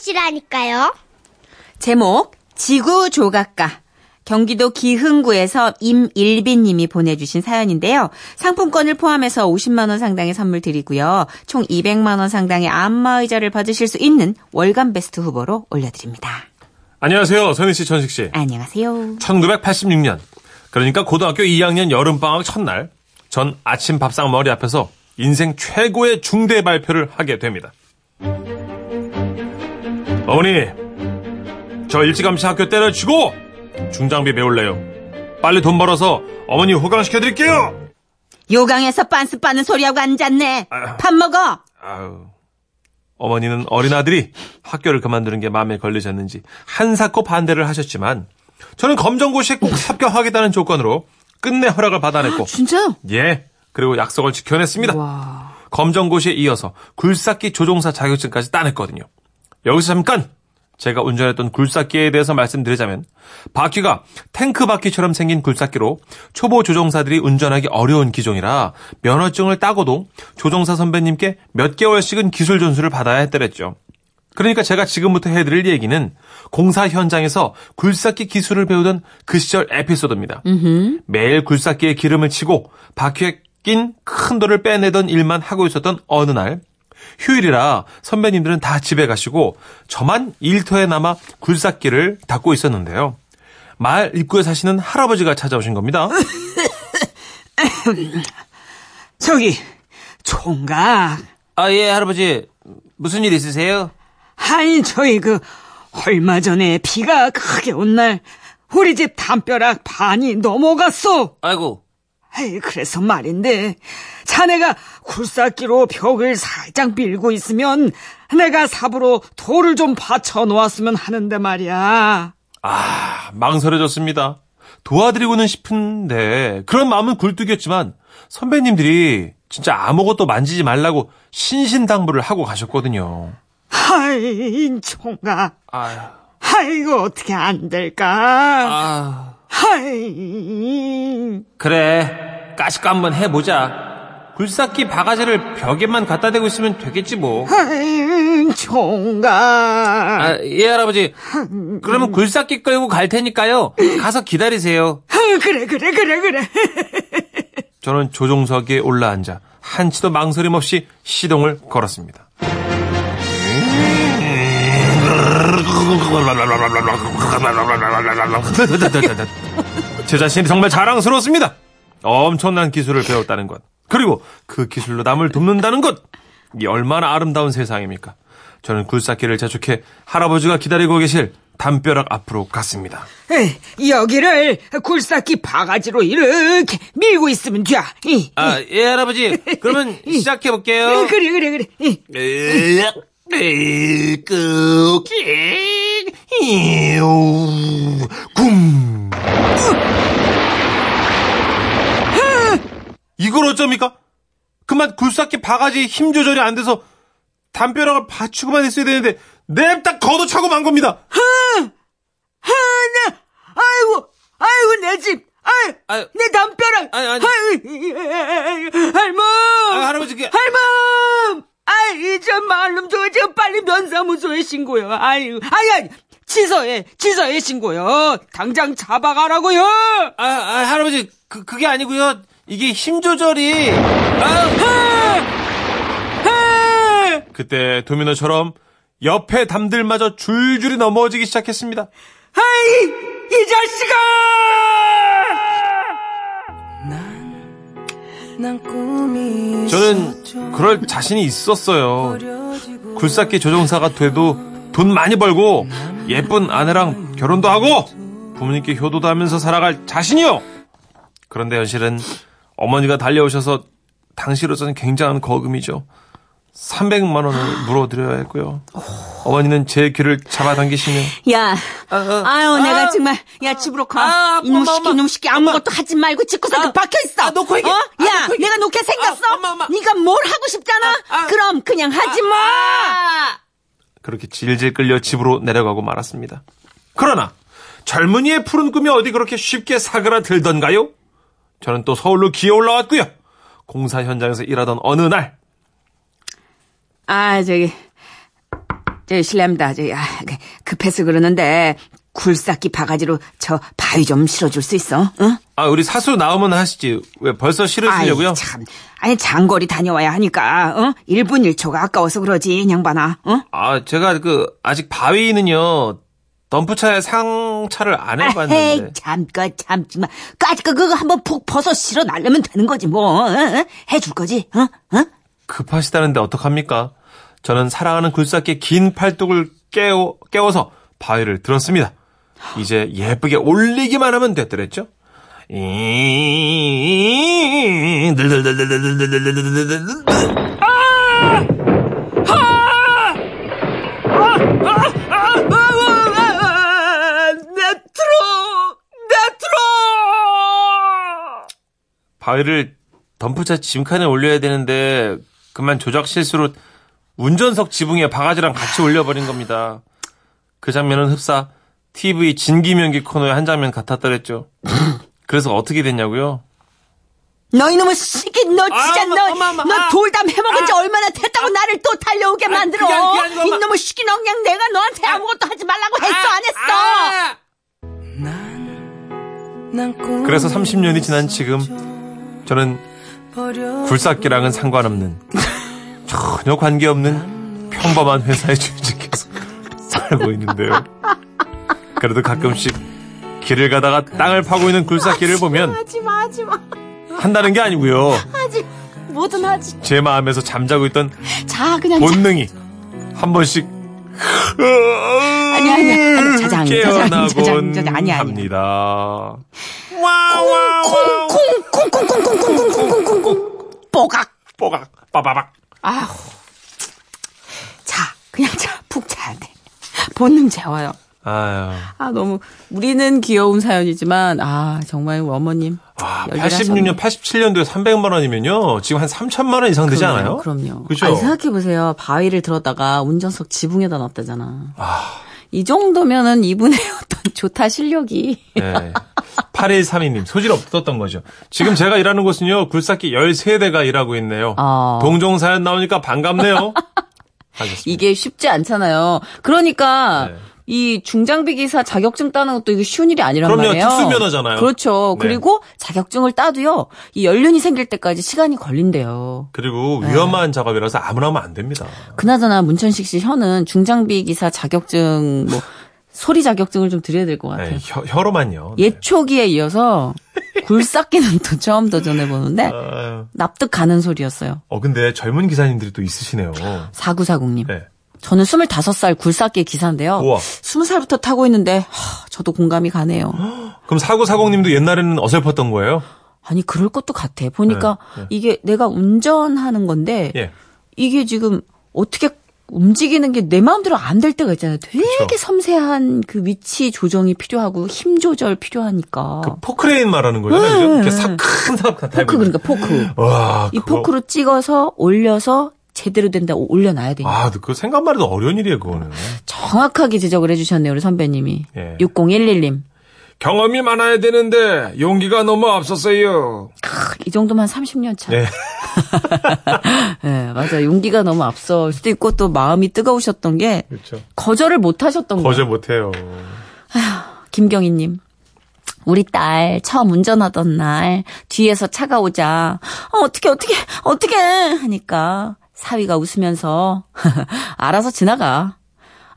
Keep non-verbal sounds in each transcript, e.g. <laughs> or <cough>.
들어보시라니까요. 제목 지구 조각가 경기도 기흥구에서 임일빈 님이 보내주신 사연인데요. 상품권을 포함해서 50만 원 상당의 선물 드리고요. 총 200만 원 상당의 안마의자를 받으실 수 있는 월간 베스트 후보로 올려드립니다. 안녕하세요. 선희 씨, 천식 씨. 안녕하세요. 1986년. 그러니까 고등학교 2학년 여름방학 첫날, 전 아침 밥상 머리 앞에서 인생 최고의 중대 발표를 하게 됩니다. 어머니, 저 일찌감치 학교 때려치고 중장비 배울래요. 빨리 돈 벌어서 어머니 호강시켜드릴게요! 요강에서 빤스 빠는 소리하고 앉았네. 아유. 밥 먹어. 아유. 어머니는 어린 아들이 학교를 그만두는 게 마음에 걸리셨는지 한사코 반대를 하셨지만 저는 검정고시에 꼭 합격하겠다는 조건으로 끝내 허락을 받아냈고 진짜? 예 그리고 약속을 지켜냈습니다. 와. 검정고시에 이어서 굴삭기 조종사 자격증까지 따냈거든요. 여기서 잠깐 제가 운전했던 굴삭기에 대해서 말씀드리자면 바퀴가 탱크 바퀴처럼 생긴 굴삭기로 초보 조종사들이 운전하기 어려운 기종이라 면허증을 따고도 조종사 선배님께 몇 개월씩은 기술 전수를 받아야 했더랬죠. 그러니까 제가 지금부터 해드릴 얘기는 공사 현장에서 굴삭기 기술을 배우던 그 시절 에피소드입니다. 매일 굴삭기에 기름을 치고 바퀴에 낀 큰 돌을 빼내던 일만 하고 있었던 어느 날 휴일이라 선배님들은 다 집에 가시고 저만 일터에 남아 굴삭기를 닦고 있었는데요. 마을 입구에 사시는 할아버지가 찾아오신 겁니다. <laughs> 저기 총각 아, 예, 할아버지. 무슨 일 있으세요? 아니 저희 그 얼마 전에 비가 크게 온 날 우리 집 담벼락 반이 넘어갔어 아이고. 에이, 그래서 말인데 자네가 굴삭기로 벽을 살짝 밀고 있으면 내가 삽으로 돌을 좀 받쳐 놓았으면 하는데 말이야 아, 망설여졌습니다. 도와드리고는 싶은데 그런 마음은 굴뚝이었지만 선배님들이 진짜 아무것도 만지지 말라고 신신당부를 하고 가셨거든요. 하이 총각 아유, 아이고 어떻게 안 될까 아, 하이 그래. 까짓거 한번 해보자. 굴삭기 바가지를 벽에만 갖다 대고 있으면 되겠지 뭐. 총각 아, 예, 할아버지. 그러면 굴삭기 끌고 갈 테니까요. 가서 기다리세요. 아, 그래 그래 그래 그래 저는 조종석에 올라앉아 한치도 망설임 없이 시동을 걸었습니다. 제 자신이 정말 자랑스러웠습니다. 엄청난 기술을 배웠다는 것. 그리고 그 기술로 남을 돕는다는 것. 이 얼마나 아름다운 세상입니까? 저는 굴삭기를 재촉해 할아버지가 기다리고 계실 담벼락 앞으로 갔습니다. 에이, 여기를 굴삭기 바가지로 이렇게 밀고 있으면 돼. 이, 아, 예, 할아버지. 그러면 시작해 <laughs> 볼게요. 이, 그래 그래 그래. 이. 굼. 어쩝니까? 그만 굴삭기 바가지 힘 조절이 안 돼서 담벼락을 받치고만 있어야 되는데 냅다 걷어차고 만 겁니다. 하나, 아이고, 아이고 내 집, 아이, 아유. 내 담벼락, 아니, 아니. 아이, 할멈, 아, 할아버지, 그- 할멈, 아이, 저 말름 지금 빨리 면사무소에 신고요. 아유, 아니, 아니, 지서에, 지서에 신고요. 당장 잡아가라고요. 아, 아, 할아버지, 그, 그게 아니고요. 이게 힘 조절이. 아, 아, 그때 도미노처럼 옆에 담들마저 줄줄이 넘어지기 시작했습니다. 아이, 이 자식아! 저는 그럴 자신이 있었어요. 굴삭기 조종사가 돼도 돈 많이 벌고 예쁜 아내랑 결혼도 하고 부모님께 효도도 하면서 살아갈 자신이요. 그런데 현실은 어머니가 달려오셔서 당시로서는 굉장한 거금이죠. 300만 원을 물어드려야 했고요. 어머니는 제 귀를 잡아당기시며 야, 아유, 내가 정말, 야, 집으로 가. 이놈 시키, 이놈 시키, 아무것도 하지 말고 집구석에 그 박혀 있어. 놓고 얘기- 어? 아, 야, 놓고 얘기- 내가 놓게 생겼어? 아, 엄마, 엄마. 네가 뭘 하고 싶잖아? 그럼 그냥 하지 마. 그렇게 질질 끌려 집으로 내려가고 말았습니다. 그러나 젊은이의 푸른 꿈이 어디 그렇게 쉽게 사그라들던가요? 저는 또 서울로 기어 올라왔고요. 공사 현장에서 일하던 어느 날 아, 저기, 저 실례합니다. 저 아, 그, 급해서 그러는데 굴삭기 바가지로 저 바위 좀 실어줄 수 있어? 응? 아, 우리 사수 나오면 하시지. 왜 벌써 실으시려고요? 아이, 참. 아니 장거리 다녀와야 하니까 어? 1분 1초가 아까워서 그러지 양반아. 어? 아, 제가 그 아직 바위는요. 덤프차에 상차를 안 에이 해봤는데. 잠깐 참지마. 까짓거 그거 한번 푹 벗어 실어 날려면 되는 거지 뭐. 어? 어? 해줄 거지? 어? 어? 급하시다는데 어떡합니까? 저는 사랑하는 굴삭기의 긴 팔뚝을 깨워, 깨워서 바위를 들었습니다. 이제 예쁘게 올리기만 하면 됐더랬죠? 이- 들들들들들들들들들들들. 네 바위를 덤프차 짐칸에 올려야 되는데 그만 조작 실수로 운전석 지붕에 바가지랑 같이 올려버린 겁니다. 그 장면은 흡사 TV 진기명기 코너의 한 장면 같았더랬죠. 그래서 어떻게 됐냐고요? 너 이놈의 새끼 너 진짜 아, 엄마, 너, 엄마, 엄마, 너 아. 돌담 해먹은 지 아. 얼마나 됐다고 나를 또 달려오게 만들어 아니고, 엄마. 이놈의 새끼 너 그냥 내가 너한테 아무것도 하지 말라고 했어 안 했어 그래서 30년이 지난 지금 저는 굴삭기랑은 상관없는 전혀 관계없는 평범한 회사에 취직해서 살고 있는데요. 그래도 가끔씩 길을 가다가 땅을 파고 있는 굴삭기를 보면 하지마 하지마 한다는 게 아니고요. 하지 뭐든 하지 제 마음에서 잠자고 있던 자 그냥 자. 본능이 한 번씩 아니 아니 아니 자장 자장 깨어나곤 자장 자장 아니 아니 합니다. 뽀각 뽀각 빠바박. 아휴 자 그냥 자푹 자야 돼 본능 재워요 아유. 아 너무 우리는 귀여운 사연이지만 아 정말 어머님 아, 열일하셨네. 86년, 87년도에 300만 원이면요. 지금 한 3천만 원 이상 되지 않아요? 그럼요. 그죠? 아니, 생각해 보세요. 바위를 들었다가 운전석 지붕에다 놨다잖아. 아. 이 정도면은 이분의 어떤 조타 실력이. 네. 8132님, 소질 없었던 거죠. 지금 제가 일하는 곳은요, 굴삭기 13대가 일하고 있네요. 아. 동종 사연 나오니까 반갑네요. <laughs> 하셨습니다. 이게 쉽지 않잖아요. 그러니까 네. 이 중장비 기사 자격증 따는 것도 이게 쉬운 일이 아니란 그럼요. 말이에요. 특수 면허잖아요. 그렇죠. 네. 그리고 자격증을 따도요. 이 연륜이 생길 때까지 시간이 걸린대요. 그리고 네. 위험한 작업이라서 아무나 하면 안 됩니다. 그나저나 문천식 씨 현은 중장비 기사 자격증 뭐 소리 자격증을 좀 드려야 될 것 같아요. 네, 혀, 혀로만요. 네. 옛 초기에 이어서 굴삭기는 또 처음 도전해 보는데 아유. 납득 가는 소리였어요. 어, 근데 젊은 기사님들이 또 있으시네요. 사구사공님. 네. 저는 25살 굴삭기 기사인데요. 우와. 20살부터 타고 있는데 하, 저도 공감이 가네요. <gasps> 그럼 사고사공님도 옛날에는 어설펐던 거예요? 아니 그럴 것도 같아. 보니까 네, 네. 이게 내가 운전하는 건데 예. 이게 지금 어떻게 움직이는 게 내 마음대로 안 될 때가 있잖아요. 되게 그쵸. 섬세한 그 위치 조정이 필요하고 힘 조절 필요하니까. 그 포크레인 말하는 거잖아요. 그죠? 이렇게 사, 큰 사람 다 포크 그러니까 포크. 와, 이 그거- 포크로 찍어서 올려서 제대로 된다 올려놔야 되니까. 아, 그 생각만 해도 어려운 일이에요, 그거는. 정확하게 지적을 해주셨네요, 우리 선배님이. 예. 6011님. 경험이 많아야 되는데 용기가 너무 앞섰어요. 이 정도면 30년 차. 네. <laughs> 네, 맞아요. 용기가 너무 앞설 수도 있고 또 마음이 뜨거우셨던 게 그렇죠. 거절을 못 하셨던 거절 거예요. 못해요. 김경희 님. 우리 딸 처음 운전하던 날 뒤에서 차가 오자 어, 어떻게 어떻게 어떻게 하니까 사위가 웃으면서 <laughs> 알아서 지나가.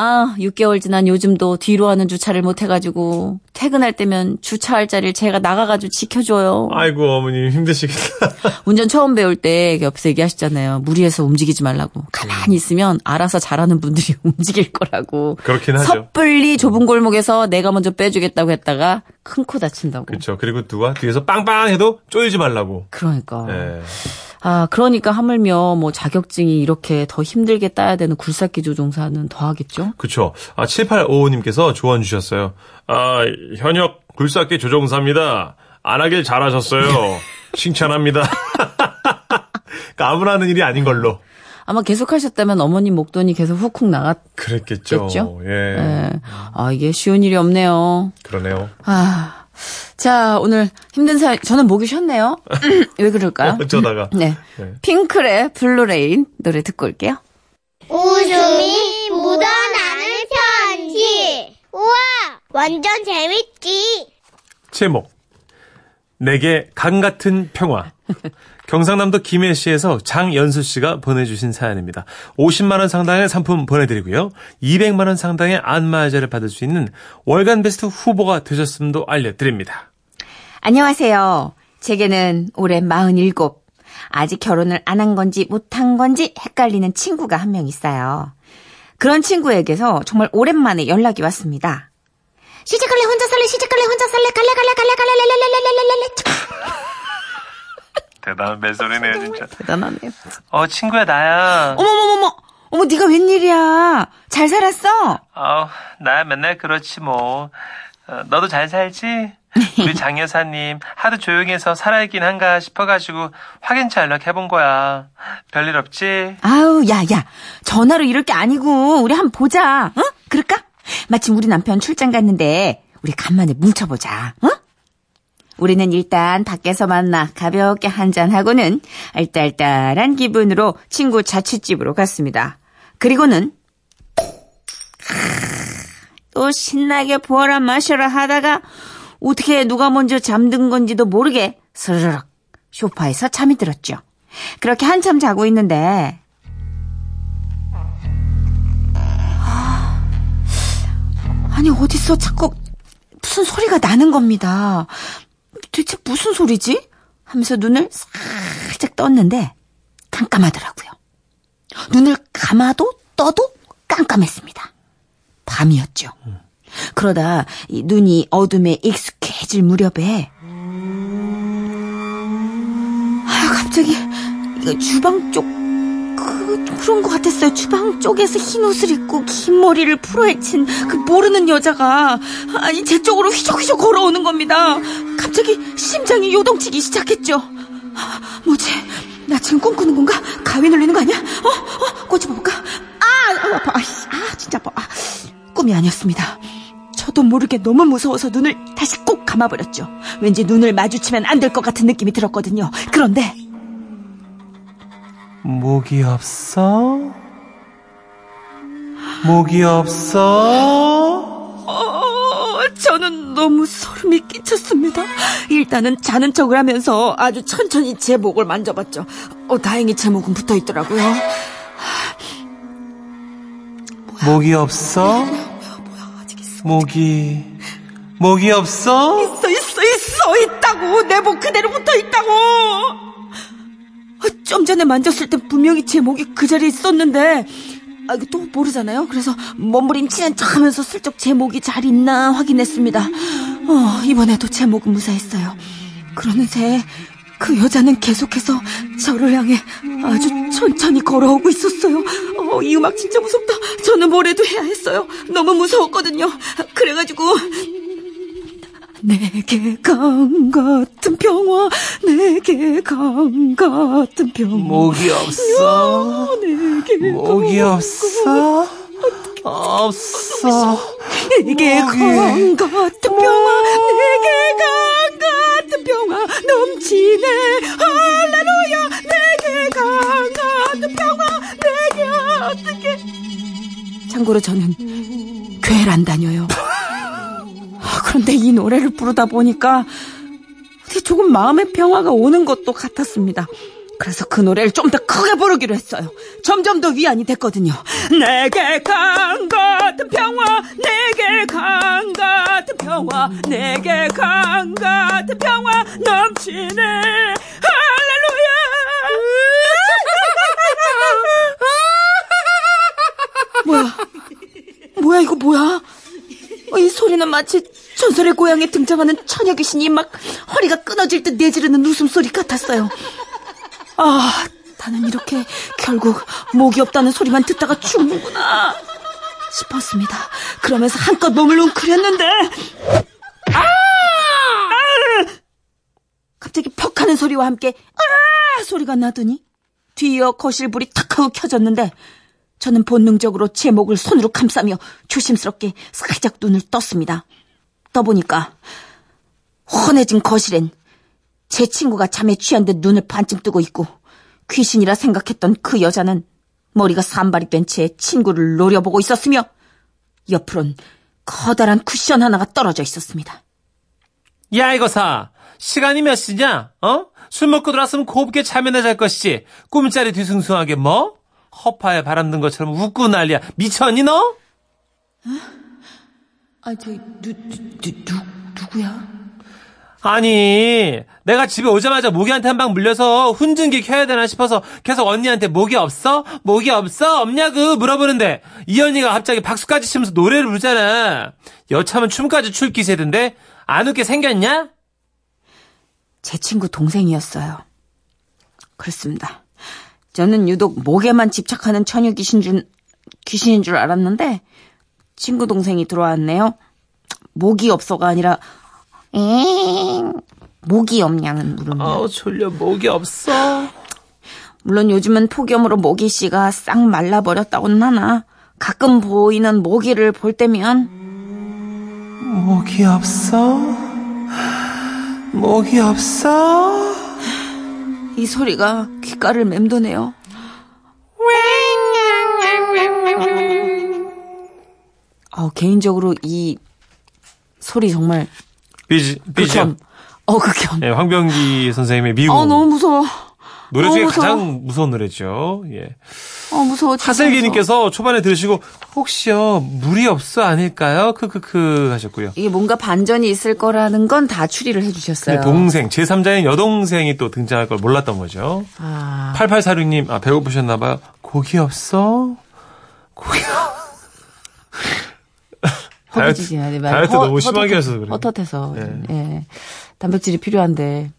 아 6개월 지난 요즘도 뒤로 하는 주차를 못 해가지고 퇴근할 때면 주차할 자리를 제가 나가가지고 지켜줘요. 아이고 어머님 힘드시겠다. <laughs> 운전 처음 배울 때 옆에서 얘기하시잖아요. 무리해서 움직이지 말라고. 가만히 있으면 알아서 잘하는 분들이 <laughs> 움직일 거라고. 그렇긴 하죠. 섣불리 좁은 골목에서 내가 먼저 빼주겠다고 했다가 큰 코 다친다고. 그렇죠. 그리고 누가 뒤에서 빵빵 해도 쪼이지 말라고. 그러니까. 예. 아, 그러니까 하물며 뭐 자격증이 이렇게 더 힘들게 따야 되는 굴삭기 조종사는 더 하겠죠? 그렇죠. 아 7855님께서 조언 주셨어요. 아 현역 굴삭기 조종사입니다. 안 하길 잘하셨어요. <laughs> 칭찬합니다. <laughs> 그러니까 아무나 하는 일이 아닌 걸로. 아마 계속 하셨다면 어머님 목돈이 계속 훅훅 나갔, 그랬겠죠. 예. 예. 아, 이게 쉬운 일이 없네요. 그러네요. 아. 자, 오늘 힘든 사연, 저는 목이 쉬었네요. <laughs> 왜 그럴까요? 어쩌다가. <laughs> 네. 네. 핑클의 Blue Rain 노래 듣고 올게요. 웃음이 묻어나는 편지. 우와, 완전 재밌지. 제목 내게 강 같은 평화 경상남도 김해시에서 장연수 씨가 보내주신 사연입니다. 50만 원 상당의 상품 보내드리고요. 200만 원 상당의 안마의자를 받을 수 있는 월간 베스트 후보가 되셨음도 알려드립니다. 안녕하세요. 제게는 올해 47. 아직 결혼을 안 한 건지 못한 건지 헷갈리는 친구가 한 명 있어요. 그런 친구에게서 정말 오랜만에 연락이 왔습니다. 시집갈래 혼자 살래 시집갈래 혼자 살래 갈래 갈래 대단한 매소리네요 진짜. 대단하네요. 어 친구야 나야. 어머머머머 어머 네가 웬일이야 잘 살았어? 어 나야 맨날 그렇지 뭐. 어, 너도 잘 살지? <laughs> 우리 장 여사님 하도 조용해서 살아있긴 한가 싶어가지고 확인차 연락해본 거야. 별일 없지? 아우 야야 전화로 이럴 게 아니고 우리 한번 보자 응? 그럴까? 마침 우리 남편 출장 갔는데 우리 간만에 뭉쳐보자 응? 우리는 일단 밖에서 만나 가볍게 한잔하고는 알딸딸한 기분으로 친구 자취집으로 갔습니다. 그리고는 또 신나게 부어라 마셔라 하다가 어떻게 누가 먼저 잠든 건지도 모르게 스르륵 소파에서 잠이 들었죠. 그렇게 한참 자고 있는데 아, 아니 어디서 자꾸 무슨 소리가 나는 겁니다. 대체 무슨 소리지? 하면서 눈을 살짝 떴는데 깜깜하더라고요. 눈을 감아도 떠도 깜깜했습니다. 밤이었죠. 그러다 이 눈이 어둠에 익숙해질 무렵에 아 갑자기 이거 주방 쪽 그, 그런 것 같았어요. 주방 쪽에서 흰 옷을 입고 긴 머리를 풀어헤친 그 모르는 여자가 아니 제 쪽으로 휘적휘적 걸어오는 겁니다. 갑자기 심장이 요동치기 시작했죠. 아, 뭐지? 나 지금 꿈꾸는 건가? 가위 눌리는 거 아니야? 어? 어? 꼬집어 볼까? 아, 아, 아파. 아, 아, 진짜 아파. 아, 꿈이 아니었습니다. 저도 모르게 너무 무서워서 눈을 다시 꼭 감아버렸죠. 왠지 눈을 마주치면 안 될 것 같은 느낌이 들었거든요. 그런데 목이 없어? 목이 없어? 어, 저는 너무 소름이 끼쳤습니다. 일단은 자는 척을 하면서 아주 천천히 제 목을 만져봤죠. 어, 다행히 제 목은 붙어 있더라고요. 목이 없어? 목이 목이 없어? 있어, 있어, 있어, 있다고! 내 목 그대로 붙어 있다고! 아, 좀 전에 만졌을 땐 분명히 제 목이 그 자리에 있었는데, 아, 또 모르잖아요? 그래서 몸부림치는 척 하면서 슬쩍 제 목이 잘 있나 확인했습니다. 어, 이번에도 제 목은 무사했어요. 그러는 새에 그 여자는 계속해서 저를 향해 아주 천천히 걸어오고 있었어요. 어, 이 음악 진짜 무섭다. 저는 뭐래도 해야 했어요. 너무 무서웠거든요. 그래가지고 내게 강 같은 평화 내게 강 같은 평화. 목이 없어? 내게 목이 없어? 없어. 내게 강 같은 평화 내게 강 같은 평화. 넘치네. 할렐루야. 내게 강 같은 평화 내게 어떻게. 참고로 저는 안 다녀요. 아, 그런데 이 노래를 부르다 보니까 조금 마음의 평화가 오는 것도 같았습니다. 그래서 그 노래를 좀 더 크게 부르기로 했어요. 점점 더 위안이 됐거든요. 내게 강 같은 평화, 내게 강 같은 평화, 내게 강 같은 평화 넘치네. 할렐루야! <laughs> 뭐야? 뭐야 이거 뭐야? 어, 이 소리는 마치 전설의 고향에 등장하는 처녀 귀신이 막 허리가 끊어질 듯 내지르는 웃음소리 같았어요. 아, 나는 이렇게 결국 목이 없다는 소리만 듣다가 죽는구나 싶었습니다. 그러면서 한껏 몸을 웅크렸는데 아! 아! 갑자기 퍽 하는 소리와 함께 아! 소리가 나더니 뒤이어 거실 불이 탁 하고 켜졌는데 저는 본능적으로 제 목을 손으로 감싸며 조심스럽게 살짝 눈을 떴습니다. 떠보니까 헌해진 거실엔 제 친구가 잠에 취한 듯 눈을 반쯤 뜨고 있고 귀신이라 생각했던 그 여자는 머리가 산발이 뺀채 친구를 노려보고 있었으며 옆으론 커다란 쿠션 하나가 떨어져 있었습니다. 야, 이거사. 시간이 몇 시냐? 어? 술 먹고 들어왔으면 곱게 잠이나 잘 것이지. 꿈자리 뒤숭숭하게 뭐? 허파에 바람 든 것처럼 웃고 난리야. 미쳤니 너? 아, 저, 누, 누, 누, 누구야? 아니, 내가 집에 오자마자 모기한테 한 방 물려서 훈증기 켜야 되나 싶어서 계속 언니한테 모기 없어? 모기 없어? 없냐고 물어보는데 이 언니가 갑자기 박수까지 치면서 노래를 부르잖아. 여차면 춤까지 출 기세던데 안 웃게 생겼냐? 제 친구 동생이었어요. 그렇습니다. 저는 유독 목에만 집착하는 처녀 귀신 줄, 귀신인 줄 알았는데, 친구 동생이 들어왔네요. 목이 없어가 아니라, 엥, 목이 없냐는 물음니다. 아우 졸려 목이 없어. 물론 요즘은 폭염으로 모기 씨가 싹 말라버렸다고는 하나, 가끔 보이는 모기를 볼 때면, 목이 없어? 목이 없어? 이 소리가 귓가를 맴도네요. 어, 개인적으로 이 소리 정말 삐지 삐지. 어, 극혐. 예, 황병기 선생님의 미국 어, 너무 무서워. 노래 중에 무서워. 가장 무서운 노래죠. 예. 어, 무서워. 하슬기님께서 초반에 들으시고 혹시요 물이 없어 아닐까요? 크크크 하셨고요. 이게 뭔가 반전이 있을 거라는 건 다 추리를 해주셨어요. 동생 제 3자인 여동생이 또 등장할 걸 몰랐던 거죠. 아, 8846님 아 배고프셨나봐요. 고기 없어? 고기 허기지지 않아요. 다이어트 허- 너무 심하게 헛헛해- 하셔서 그래요. 헛헛해서. 네. 예. 단백질이 필요한데.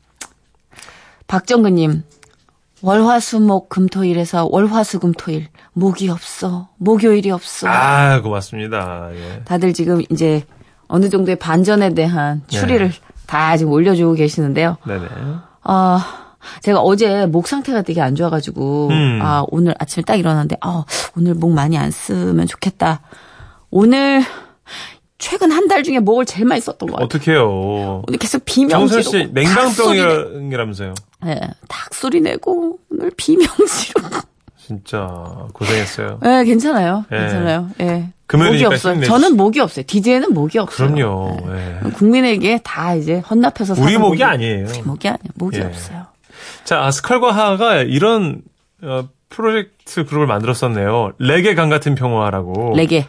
박정근님, 월화수목 금토일에서 월화수금토일. 목이 없어. 목요일이 없어. 아 고맙습니다. 예. 다들 지금 이제 어느 정도의 반전에 대한 네. 추리를 다 지금 올려주고 계시는데요. 네네. 아, 제가 어제 목 상태가 되게 안 좋아가지고, 음. 아, 오늘 아침에 딱 일어났는데, 아, 오늘 목 많이 안 쓰면 좋겠다. 오늘, 최근 한 달 중에 목을 제일 많이 썼던 것 같아요. 어떡해요. 오늘 계속 비명 정선 지르고. 씨 냉방병이라면서요. 예, 닭 소리 내고, 오늘 비명 지르고. <laughs> 진짜 고생했어요. 예, 괜찮아요. 예. 괜찮아요. 예. 목이 없어요. 힘내시- 저는 목이 없어요. DJ는 목이 없어요. 그럼요. 예. 국민에게 다 이제 헌납해서 우리 사는 목이 아니에요. 목이 아니에요. 목이 예. 없어요. 자, 아, 스컬과 하가 이런 어, 프로젝트 그룹을 만들었었네요. 레게 강 같은 평화라고. 레게.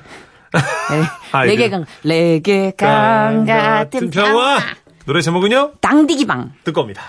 네. 아, 레게 이거- 강, 레게 강 같은 평화. 노래 제목은요? 땅디기방. 듣겁니다.